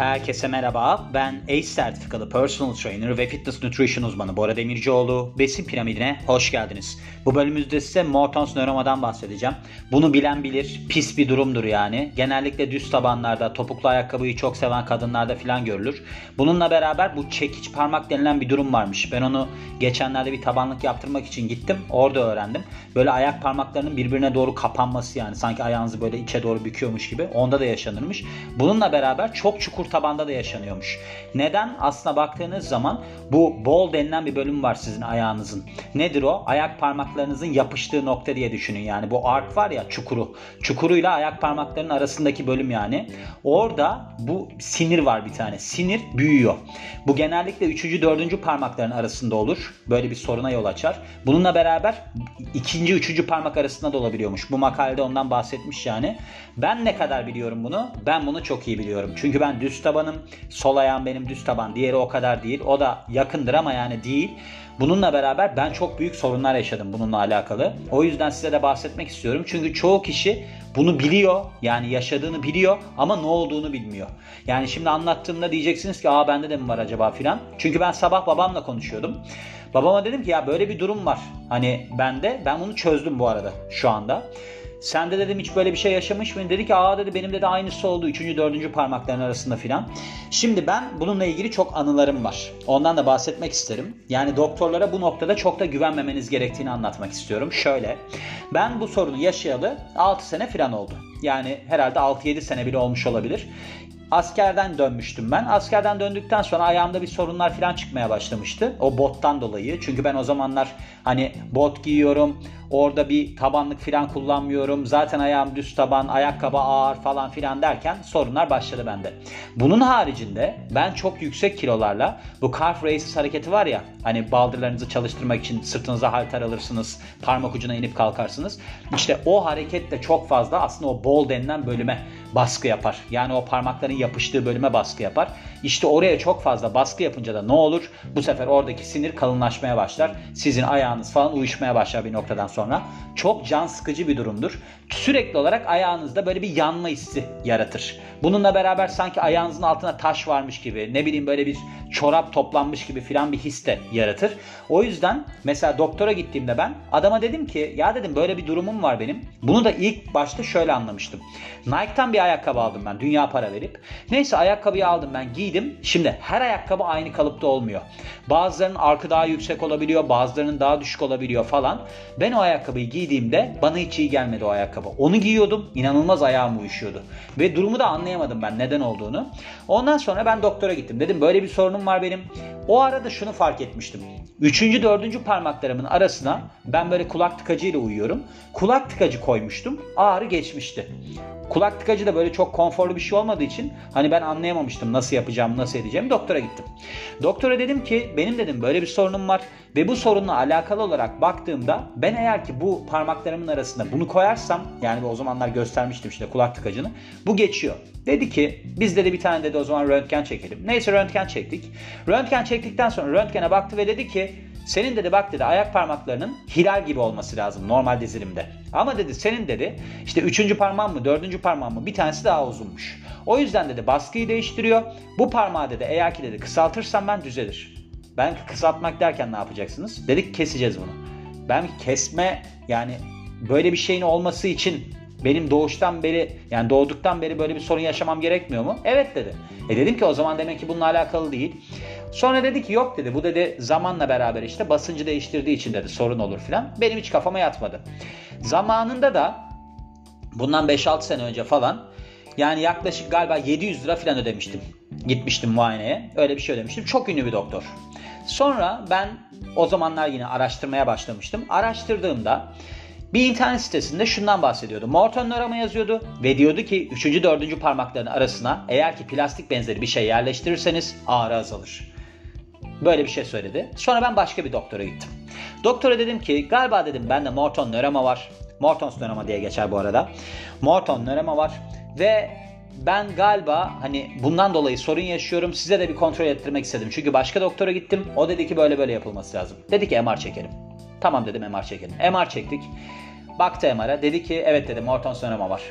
Herkese merhaba. Ben ACE sertifikalı personal trainer ve fitness nutrition uzmanı Bora Demircioğlu. Besin piramidine hoş geldiniz. Bu bölümümüzde size Morton's nöroma'dan bahsedeceğim. Bunu bilen bilir. Pis bir durumdur yani. Genellikle düz tabanlarda, topuklu ayakkabıyı çok seven kadınlarda falan görülür. Bununla beraber bu çekiç parmak denilen bir durum varmış. Ben onu geçenlerde bir tabanlık yaptırmak için gittim. Orada öğrendim. Böyle ayak parmaklarının birbirine doğru kapanması yani. Sanki ayağınızı böyle içe doğru büküyormuş gibi. Onda da yaşanırmış. Bununla beraber çok çukur tabanda da yaşanıyormuş. Neden? Aslına baktığınız zaman bu bol denilen bir bölüm var sizin ayağınızın. Nedir o? Ayak parmaklarınızın yapıştığı nokta diye düşünün. Yani bu ark var ya çukuru. Çukuruyla ayak parmaklarının arasındaki bölüm yani. Orada bu sinir var bir tane. Sinir büyüyor. Bu genellikle 3. 4. parmakların arasında olur. Böyle bir soruna yol açar. Bununla beraber ikinci, üçüncü parmak arasında da olabiliyormuş. Bu makalede ondan bahsetmiş yani. Ben ne kadar biliyorum bunu? Ben bunu çok iyi biliyorum. Çünkü ben düz tabanım. Sol ayağım benim düz taban. Diğeri o kadar değil. O da yakındır ama yani değil. Bununla beraber ben çok büyük sorunlar yaşadım bununla alakalı. O yüzden size de bahsetmek istiyorum. Çünkü çoğu kişi bunu biliyor. Yani yaşadığını biliyor ama ne olduğunu bilmiyor. Yani şimdi anlattığımda diyeceksiniz ki aa bende de mi var acaba filan. Çünkü ben sabah babamla konuşuyordum. Babama dedim ki ya böyle bir durum var. Hani bende ben bunu çözdüm bu arada şu anda. Sen de dedim hiç böyle bir şey yaşamış mıydın? Dedi ki aa dedi benim de aynısı oldu. Üçüncü, dördüncü parmakların arasında filan. Şimdi ben bununla ilgili çok anılarım var. Ondan da bahsetmek isterim. Yani doktorlara bu noktada çok da güvenmemeniz gerektiğini anlatmak istiyorum. Şöyle. Ben bu sorunu yaşayalı 6 sene filan oldu. Yani herhalde 6-7 sene bile olmuş olabilir askerden dönmüştüm ben. Askerden döndükten sonra ayağımda bir sorunlar falan çıkmaya başlamıştı. O bottan dolayı. Çünkü ben o zamanlar hani bot giyiyorum. Orada bir tabanlık falan kullanmıyorum. Zaten ayağım düz taban, ayakkabı ağır falan filan derken sorunlar başladı bende. Bunun haricinde ben çok yüksek kilolarla bu calf raises hareketi var ya hani baldırlarınızı çalıştırmak için sırtınıza halter alırsınız, parmak ucuna inip kalkarsınız. İşte o hareket de çok fazla aslında o bol denilen bölüme baskı yapar. Yani o parmakların yapıştığı bölüme baskı yapar. İşte oraya çok fazla baskı yapınca da ne olur? Bu sefer oradaki sinir kalınlaşmaya başlar. Sizin ayağınız falan uyuşmaya başlar bir noktadan sonra. Çok can sıkıcı bir durumdur. Sürekli olarak ayağınızda böyle bir yanma hissi yaratır. Bununla beraber sanki ayağınızın altına taş varmış gibi, ne bileyim böyle bir çorap toplanmış gibi filan bir his de yaratır. O yüzden mesela doktora gittiğimde ben adama dedim ki ya dedim böyle bir durumum var benim. Bunu da ilk başta şöyle anlamıştım. Nike'tan bir ayakkabı aldım ben dünya para verip. Neyse ayakkabıyı aldım ben giydim. Şimdi her ayakkabı aynı kalıpta olmuyor. Bazılarının arkı daha yüksek olabiliyor, bazılarının daha düşük olabiliyor falan. Ben o ayakkabıyı giydiğimde bana hiç iyi gelmedi o ayakkabı. Onu giyiyordum, inanılmaz ayağım uyuşuyordu. Ve durumu da anlayamadım ben neden olduğunu. Ondan sonra ben doktora gittim. Dedim böyle bir sorunum var benim. O arada şunu fark etmiştim. Üçüncü, dördüncü parmaklarımın arasına ben böyle kulak tıkacıyla uyuyorum. Kulak tıkacı koymuştum. Ağrı geçmişti. Kulak tıkacı da böyle çok konforlu bir şey olmadığı için hani ben anlayamamıştım nasıl yapacağım, nasıl edeceğim. Doktora gittim. Doktora dedim ki benim dedim böyle bir sorunum var ve bu sorunla alakalı olarak baktığımda ben eğer ki bu parmaklarımın arasında bunu koyarsam yani o zamanlar göstermiştim işte kulak tıkacını bu geçiyor. Dedi ki biz dedi bir tane dedi o zaman röntgen çekelim. Neyse röntgen çektik. Röntgen çektikten sonra röntgene baktı ve dedi ki senin dedi bak dedi ayak parmaklarının hilal gibi olması lazım normal dizilimde. Ama dedi senin dedi işte üçüncü parmağın mı dördüncü parmağın mı bir tanesi daha uzunmuş. O yüzden dedi baskıyı değiştiriyor. Bu parmağı dedi eğer ki dedi kısaltırsam ben düzelir. Ben kısaltmak derken ne yapacaksınız? Dedik keseceğiz bunu. Ben kesme yani böyle bir şeyin olması için benim doğuştan beri yani doğduktan beri böyle bir sorun yaşamam gerekmiyor mu? Evet dedi. E dedim ki o zaman demek ki bununla alakalı değil. Sonra dedi ki yok dedi bu dedi zamanla beraber işte basıncı değiştirdiği için dedi sorun olur filan. Benim hiç kafama yatmadı. Zamanında da bundan 5-6 sene önce falan yani yaklaşık galiba 700 lira filan ödemiştim. Gitmiştim muayeneye. Öyle bir şey ödemiştim. Çok ünlü bir doktor. Sonra ben o zamanlar yine araştırmaya başlamıştım. Araştırdığımda bir internet sitesinde şundan bahsediyordu. Morton nörama yazıyordu ve diyordu ki 3. 4. parmakların arasına eğer ki plastik benzeri bir şey yerleştirirseniz ağrı azalır. Böyle bir şey söyledi. Sonra ben başka bir doktora gittim. Doktora dedim ki galiba dedim bende Morton nörama var. Morton's nörama diye geçer bu arada. Morton nörama var ve ben galiba hani bundan dolayı sorun yaşıyorum. Size de bir kontrol ettirmek istedim. Çünkü başka doktora gittim. O dedi ki böyle böyle yapılması lazım. Dedi ki MR çekelim. Tamam dedim MR çekelim. MR çektik. Baktı MR'a. Dedi ki evet dedim Morton nörama var.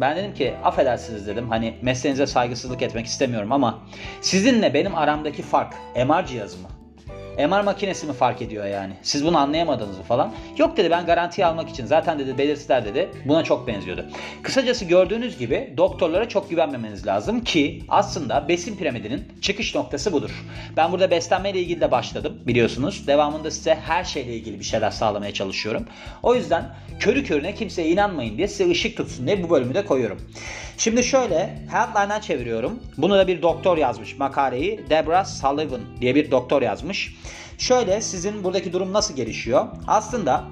Ben dedim ki affedersiniz dedim. Hani mesleğinize saygısızlık etmek istemiyorum ama sizinle benim aramdaki fark MR cihazı mı? MR makinesi mi fark ediyor yani? Siz bunu anlayamadınız mı falan? Yok dedi ben garantiye almak için. Zaten dedi belirtiler dedi buna çok benziyordu. Kısacası gördüğünüz gibi doktorlara çok güvenmemeniz lazım ki aslında besin piramidinin çıkış noktası budur. Ben burada beslenmeyle ilgili de başladım biliyorsunuz. Devamında size her şeyle ilgili bir şeyler sağlamaya çalışıyorum. O yüzden körü körüne kimseye inanmayın diye size ışık tutsun diye bu bölümü de koyuyorum. Şimdi şöyle Healthline'dan çeviriyorum. Bunu da bir doktor yazmış makaleyi. Deborah Sullivan diye bir doktor yazmış. Şöyle sizin buradaki durum nasıl gelişiyor? Aslında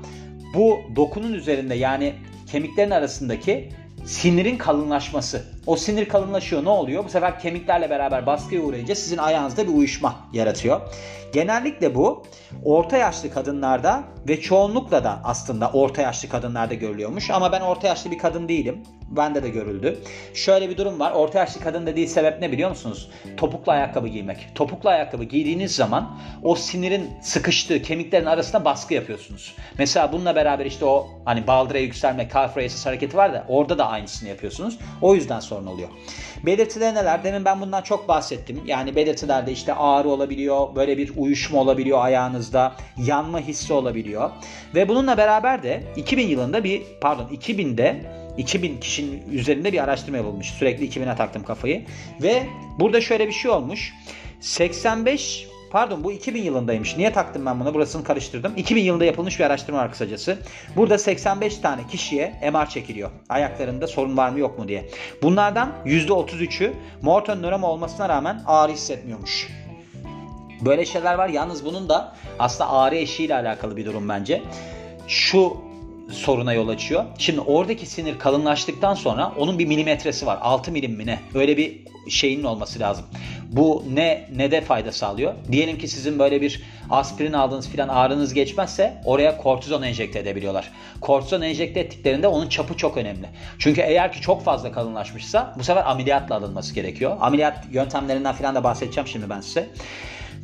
bu dokunun üzerinde yani kemiklerin arasındaki sinirin kalınlaşması. O sinir kalınlaşıyor ne oluyor? Bu sefer kemiklerle beraber baskıya uğrayınca sizin ayağınızda bir uyuşma yaratıyor. Genellikle bu orta yaşlı kadınlarda ve çoğunlukla da aslında orta yaşlı kadınlarda görülüyormuş. Ama ben orta yaşlı bir kadın değilim. Bende de görüldü. Şöyle bir durum var. Orta yaşlı kadın dediği sebep ne biliyor musunuz? Topuklu ayakkabı giymek. Topuklu ayakkabı giydiğiniz zaman o sinirin sıkıştığı kemiklerin arasında baskı yapıyorsunuz. Mesela bununla beraber işte o hani baldıra yükselme, calf raises hareketi var da orada da aynısını yapıyorsunuz. O yüzden sorun oluyor. Belirtiler neler? Demin ben bundan çok bahsettim. Yani belirtilerde işte ağrı olabiliyor, böyle bir uyuşma olabiliyor ayağınızda, yanma hissi olabiliyor. Ve bununla beraber de 2000 yılında bir pardon 2000'de 2000 kişinin üzerinde bir araştırma yapılmış. Sürekli 2000'e taktım kafayı. Ve burada şöyle bir şey olmuş. 85 Pardon bu 2000 yılındaymış. Niye taktım ben bunu? Burasını karıştırdım. 2000 yılında yapılmış bir araştırma var kısacası. Burada 85 tane kişiye MR çekiliyor. Ayaklarında sorun var mı yok mu diye. Bunlardan %33'ü Morton nöromi olmasına rağmen ağrı hissetmiyormuş. Böyle şeyler var. Yalnız bunun da aslında ağrı eşiğiyle alakalı bir durum bence. Şu soruna yol açıyor. Şimdi oradaki sinir kalınlaştıktan sonra onun bir milimetresi var. 6 milim mi ne? Öyle bir şeyinin olması lazım. Bu ne ne de fayda sağlıyor? Diyelim ki sizin böyle bir aspirin aldığınız filan ağrınız geçmezse oraya kortizon enjekte edebiliyorlar. Kortizon enjekte ettiklerinde onun çapı çok önemli. Çünkü eğer ki çok fazla kalınlaşmışsa bu sefer ameliyatla alınması gerekiyor. Ameliyat yöntemlerinden filan da bahsedeceğim şimdi ben size.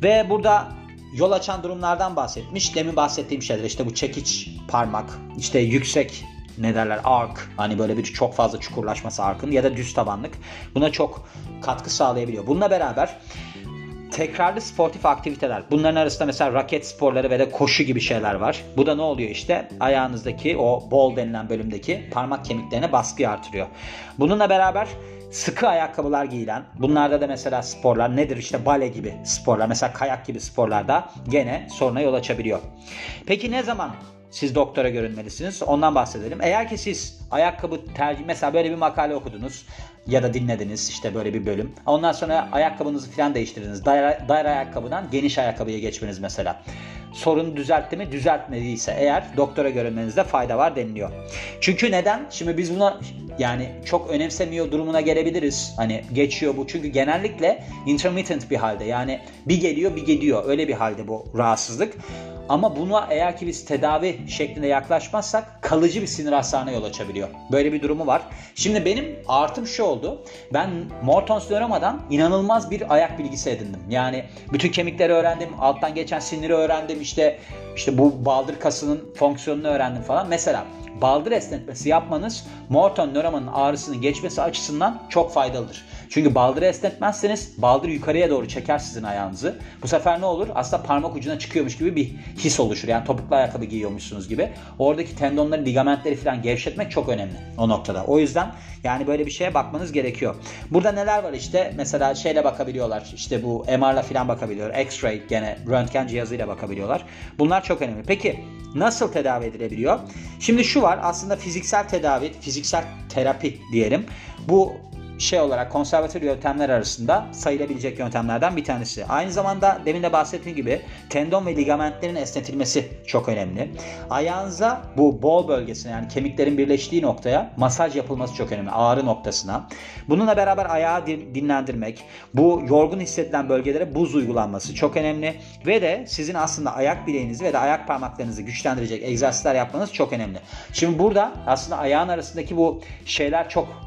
Ve burada yol açan durumlardan bahsetmiş. Demin bahsettiğim şeyler işte bu çekiç parmak, işte yüksek ne derler ark hani böyle bir çok fazla çukurlaşması arkın ya da düz tabanlık buna çok katkı sağlayabiliyor. Bununla beraber tekrarlı sportif aktiviteler. Bunların arasında mesela raket sporları ve de koşu gibi şeyler var. Bu da ne oluyor işte? Ayağınızdaki o bol denilen bölümdeki parmak kemiklerine baskı artırıyor. Bununla beraber sıkı ayakkabılar giyilen, bunlarda da mesela sporlar nedir işte bale gibi sporlar, mesela kayak gibi sporlarda gene soruna yol açabiliyor. Peki ne zaman siz doktora görünmelisiniz. Ondan bahsedelim. Eğer ki siz ayakkabı tercih mesela böyle bir makale okudunuz ya da dinlediniz işte böyle bir bölüm. Ondan sonra ayakkabınızı falan değiştirdiniz. Dar, dar ayakkabıdan geniş ayakkabıya geçmeniz mesela. Sorunu düzeltti mi? Düzeltmediyse eğer doktora görünmenizde fayda var deniliyor. Çünkü neden? Şimdi biz buna yani çok önemsemiyor durumuna gelebiliriz. Hani geçiyor bu. Çünkü genellikle intermittent bir halde. Yani bir geliyor bir gidiyor. Öyle bir halde bu rahatsızlık. Ama buna eğer ki biz tedavi şeklinde yaklaşmazsak kalıcı bir sinir hasarına yol açabiliyor. Böyle bir durumu var. Şimdi benim artım şu oldu. Ben Morton's dönemeden inanılmaz bir ayak bilgisi edindim. Yani bütün kemikleri öğrendim, alttan geçen siniri öğrendim, işte işte bu baldır kasının fonksiyonunu öğrendim falan. Mesela baldır esnetmesi yapmanız Morton nöromanın ağrısının geçmesi açısından çok faydalıdır. Çünkü baldırı esnetmezseniz baldır yukarıya doğru çeker sizin ayağınızı. Bu sefer ne olur? Aslında parmak ucuna çıkıyormuş gibi bir his oluşur. Yani topuklu ayakkabı giyiyormuşsunuz gibi. Oradaki tendonları, ligamentleri falan gevşetmek çok önemli o noktada. O yüzden yani böyle bir şeye bakmanız gerekiyor. Burada neler var işte? Mesela şeyle bakabiliyorlar. İşte bu MR'la falan bakabiliyor. X-ray gene röntgen cihazıyla bakabiliyorlar. Bunlar çok önemli. Peki nasıl tedavi edilebiliyor? Şimdi şu var aslında fiziksel tedavi, fiziksel terapi diyelim. Bu şey olarak konservatör yöntemler arasında sayılabilecek yöntemlerden bir tanesi. Aynı zamanda demin de bahsettiğim gibi tendon ve ligamentlerin esnetilmesi çok önemli. Ayağınıza bu bol bölgesine yani kemiklerin birleştiği noktaya masaj yapılması çok önemli. Ağrı noktasına. Bununla beraber ayağı dinlendirmek, bu yorgun hissedilen bölgelere buz uygulanması çok önemli. Ve de sizin aslında ayak bileğinizi ve de ayak parmaklarınızı güçlendirecek egzersizler yapmanız çok önemli. Şimdi burada aslında ayağın arasındaki bu şeyler çok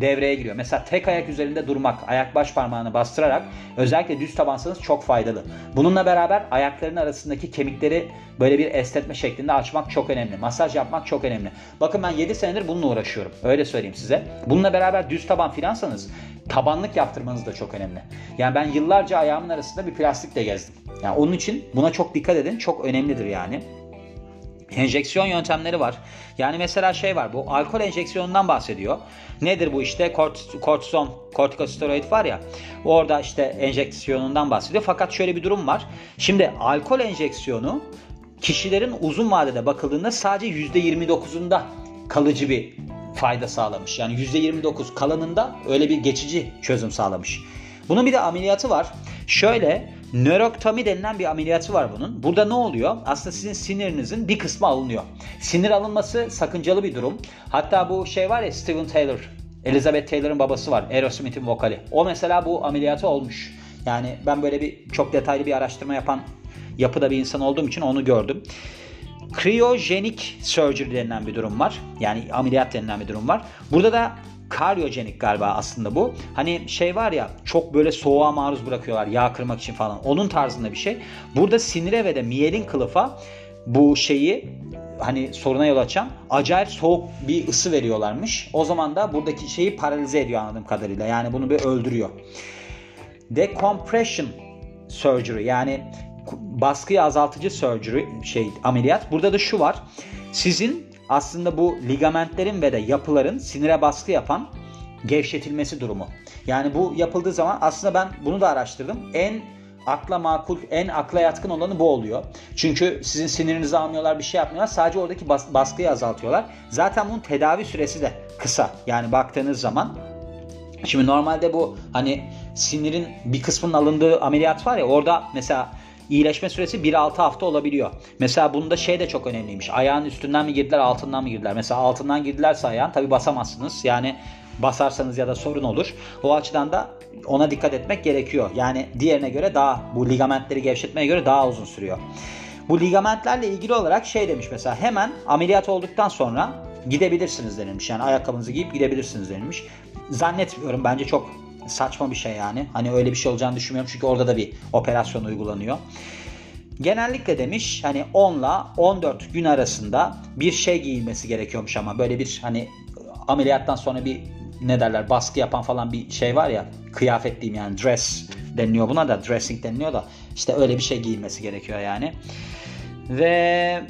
devreye giriyor. Mesela tek ayak üzerinde durmak, ayak baş parmağını bastırarak özellikle düz tabansanız çok faydalı. Bununla beraber ayakların arasındaki kemikleri böyle bir esnetme şeklinde açmak çok önemli. Masaj yapmak çok önemli. Bakın ben 7 senedir bununla uğraşıyorum. Öyle söyleyeyim size. Bununla beraber düz taban filansanız tabanlık yaptırmanız da çok önemli. Yani ben yıllarca ayağımın arasında bir plastikle gezdim. Yani onun için buna çok dikkat edin. Çok önemlidir yani. Enjeksiyon yöntemleri var. Yani mesela şey var bu alkol enjeksiyonundan bahsediyor. Nedir bu işte Kort, kortizon, kortikosteroid var ya orada işte enjeksiyonundan bahsediyor. Fakat şöyle bir durum var. Şimdi alkol enjeksiyonu kişilerin uzun vadede bakıldığında sadece %29'unda kalıcı bir fayda sağlamış. Yani %29 kalanında öyle bir geçici çözüm sağlamış. Bunun bir de ameliyatı var. Şöyle nöroktomi denilen bir ameliyatı var bunun. Burada ne oluyor? Aslında sizin sinirinizin bir kısmı alınıyor. Sinir alınması sakıncalı bir durum. Hatta bu şey var ya Steven Taylor. Elizabeth Taylor'ın babası var. Aerosmith'in vokali. O mesela bu ameliyatı olmuş. Yani ben böyle bir çok detaylı bir araştırma yapan yapıda bir insan olduğum için onu gördüm. Kryojenik surgery denilen bir durum var. Yani ameliyat denilen bir durum var. Burada da karyojenik galiba aslında bu. Hani şey var ya çok böyle soğuğa maruz bırakıyorlar yağ kırmak için falan. Onun tarzında bir şey. Burada sinire ve de miyelin kılıfa bu şeyi hani soruna yol açan acayip soğuk bir ısı veriyorlarmış. O zaman da buradaki şeyi paralize ediyor anladığım kadarıyla. Yani bunu bir öldürüyor. Decompression surgery yani baskıyı azaltıcı surgery şey ameliyat. Burada da şu var. Sizin aslında bu ligamentlerin ve de yapıların sinire baskı yapan gevşetilmesi durumu. Yani bu yapıldığı zaman aslında ben bunu da araştırdım. En akla makul, en akla yatkın olanı bu oluyor. Çünkü sizin sinirinizi almıyorlar, bir şey yapmıyorlar. Sadece oradaki bas- baskıyı azaltıyorlar. Zaten bunun tedavi süresi de kısa. Yani baktığınız zaman Şimdi normalde bu hani sinirin bir kısmının alındığı ameliyat var ya orada mesela iyileşme süresi 1-6 hafta olabiliyor. Mesela bunda şey de çok önemliymiş. Ayağın üstünden mi girdiler altından mı girdiler? Mesela altından girdilerse ayağın tabi basamazsınız. Yani basarsanız ya da sorun olur. O açıdan da ona dikkat etmek gerekiyor. Yani diğerine göre daha bu ligamentleri gevşetmeye göre daha uzun sürüyor. Bu ligamentlerle ilgili olarak şey demiş mesela hemen ameliyat olduktan sonra gidebilirsiniz denilmiş. Yani ayakkabınızı giyip gidebilirsiniz denilmiş. Zannetmiyorum bence çok saçma bir şey yani. Hani öyle bir şey olacağını düşünmüyorum çünkü orada da bir operasyon uygulanıyor. Genellikle demiş hani 10 ile 14 gün arasında bir şey giyilmesi gerekiyormuş ama böyle bir hani ameliyattan sonra bir ne derler baskı yapan falan bir şey var ya kıyafet diyeyim yani dress deniliyor buna da dressing deniliyor da işte öyle bir şey giyilmesi gerekiyor yani. Ve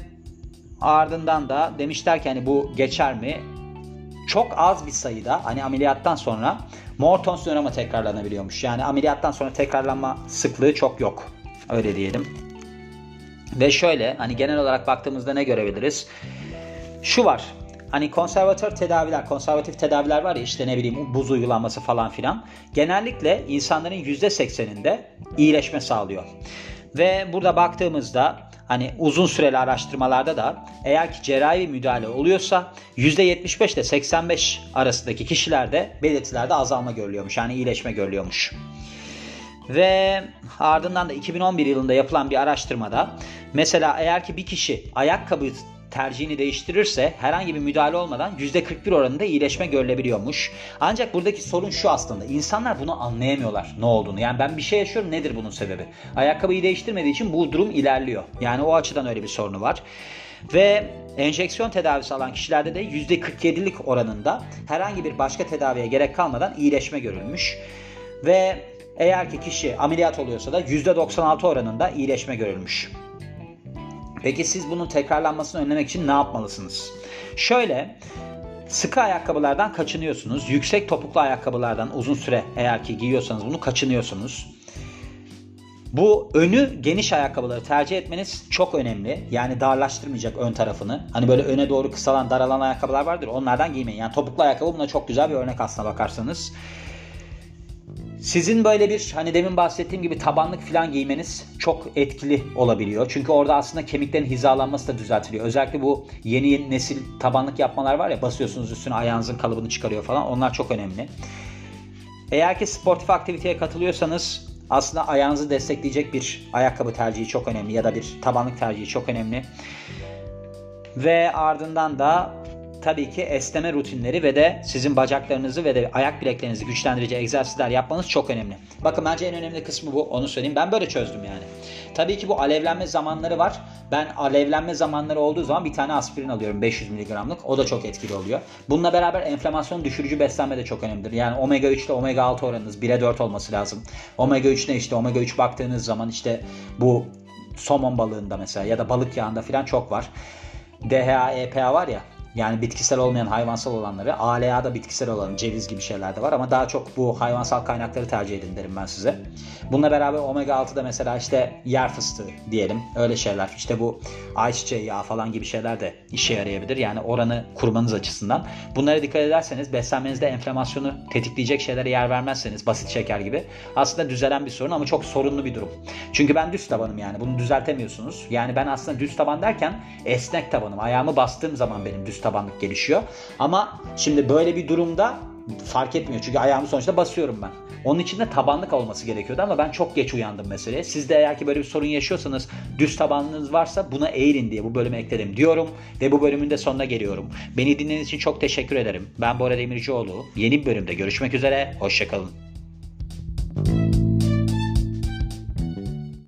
ardından da demişler ki hani bu geçer mi? Çok az bir sayıda hani ameliyattan sonra Morton's nöroma tekrarlanabiliyormuş. Yani ameliyattan sonra tekrarlanma sıklığı çok yok. Öyle diyelim. Ve şöyle hani genel olarak baktığımızda ne görebiliriz? Şu var. Hani konservatör tedaviler, konservatif tedaviler var ya işte ne bileyim buz uygulanması falan filan. Genellikle insanların %80'inde iyileşme sağlıyor. Ve burada baktığımızda hani uzun süreli araştırmalarda da eğer ki cerrahi müdahale oluyorsa %75 ile 85 arasındaki kişilerde belirtilerde azalma görülüyormuş. Yani iyileşme görülüyormuş. Ve ardından da 2011 yılında yapılan bir araştırmada mesela eğer ki bir kişi ayakkabı tercihini değiştirirse herhangi bir müdahale olmadan %41 oranında iyileşme görülebiliyormuş. Ancak buradaki sorun şu aslında. İnsanlar bunu anlayamıyorlar ne olduğunu. Yani ben bir şey yaşıyorum nedir bunun sebebi? Ayakkabıyı değiştirmediği için bu durum ilerliyor. Yani o açıdan öyle bir sorunu var. Ve enjeksiyon tedavisi alan kişilerde de %47'lik oranında herhangi bir başka tedaviye gerek kalmadan iyileşme görülmüş. Ve eğer ki kişi ameliyat oluyorsa da %96 oranında iyileşme görülmüş. Peki siz bunun tekrarlanmasını önlemek için ne yapmalısınız? Şöyle sıkı ayakkabılardan kaçınıyorsunuz. Yüksek topuklu ayakkabılardan uzun süre eğer ki giyiyorsanız bunu kaçınıyorsunuz. Bu önü geniş ayakkabıları tercih etmeniz çok önemli. Yani darlaştırmayacak ön tarafını. Hani böyle öne doğru kısalan, daralan ayakkabılar vardır. Onlardan giymeyin. Yani topuklu ayakkabı buna çok güzel bir örnek aslına bakarsanız. Sizin böyle bir hani demin bahsettiğim gibi tabanlık falan giymeniz çok etkili olabiliyor. Çünkü orada aslında kemiklerin hizalanması da düzeltiliyor. Özellikle bu yeni nesil tabanlık yapmalar var ya basıyorsunuz üstüne ayağınızın kalıbını çıkarıyor falan. Onlar çok önemli. Eğer ki sportif aktiviteye katılıyorsanız aslında ayağınızı destekleyecek bir ayakkabı tercihi çok önemli ya da bir tabanlık tercihi çok önemli. Ve ardından da tabii ki esneme rutinleri ve de sizin bacaklarınızı ve de ayak bileklerinizi güçlendirici egzersizler yapmanız çok önemli. Bakın bence en önemli kısmı bu. Onu söyleyeyim. Ben böyle çözdüm yani. Tabii ki bu alevlenme zamanları var. Ben alevlenme zamanları olduğu zaman bir tane aspirin alıyorum 500 mg'lık. O da çok etkili oluyor. Bununla beraber enflamasyon düşürücü beslenme de çok önemlidir. Yani omega 3 ile omega 6 oranınız 1'e 4 olması lazım. Omega 3 ne işte? Omega 3 baktığınız zaman işte bu somon balığında mesela ya da balık yağında falan çok var. DHA, EPA var ya yani bitkisel olmayan hayvansal olanları, ALA da bitkisel olan ceviz gibi şeyler de var ama daha çok bu hayvansal kaynakları tercih edin derim ben size. Bununla beraber omega 6'da mesela işte yer fıstığı diyelim öyle şeyler. İşte bu ayçiçeği yağı falan gibi şeyler de işe yarayabilir. Yani oranı kurmanız açısından. Bunlara dikkat ederseniz beslenmenizde enflamasyonu tetikleyecek şeylere yer vermezseniz basit şeker gibi aslında düzelen bir sorun ama çok sorunlu bir durum. Çünkü ben düz tabanım yani bunu düzeltemiyorsunuz. Yani ben aslında düz taban derken esnek tabanım. Ayağımı bastığım zaman benim düz tabanlık gelişiyor. Ama şimdi böyle bir durumda fark etmiyor. Çünkü ayağımı sonuçta basıyorum ben. Onun için de tabanlık olması gerekiyordu ama ben çok geç uyandım meseleye. Siz de eğer ki böyle bir sorun yaşıyorsanız düz tabanlığınız varsa buna eğilin diye bu bölüme ekledim diyorum ve bu bölümün de sonuna geliyorum. Beni dinlediğiniz için çok teşekkür ederim. Ben Bora Demircioğlu. Yeni bir bölümde görüşmek üzere. Hoşçakalın.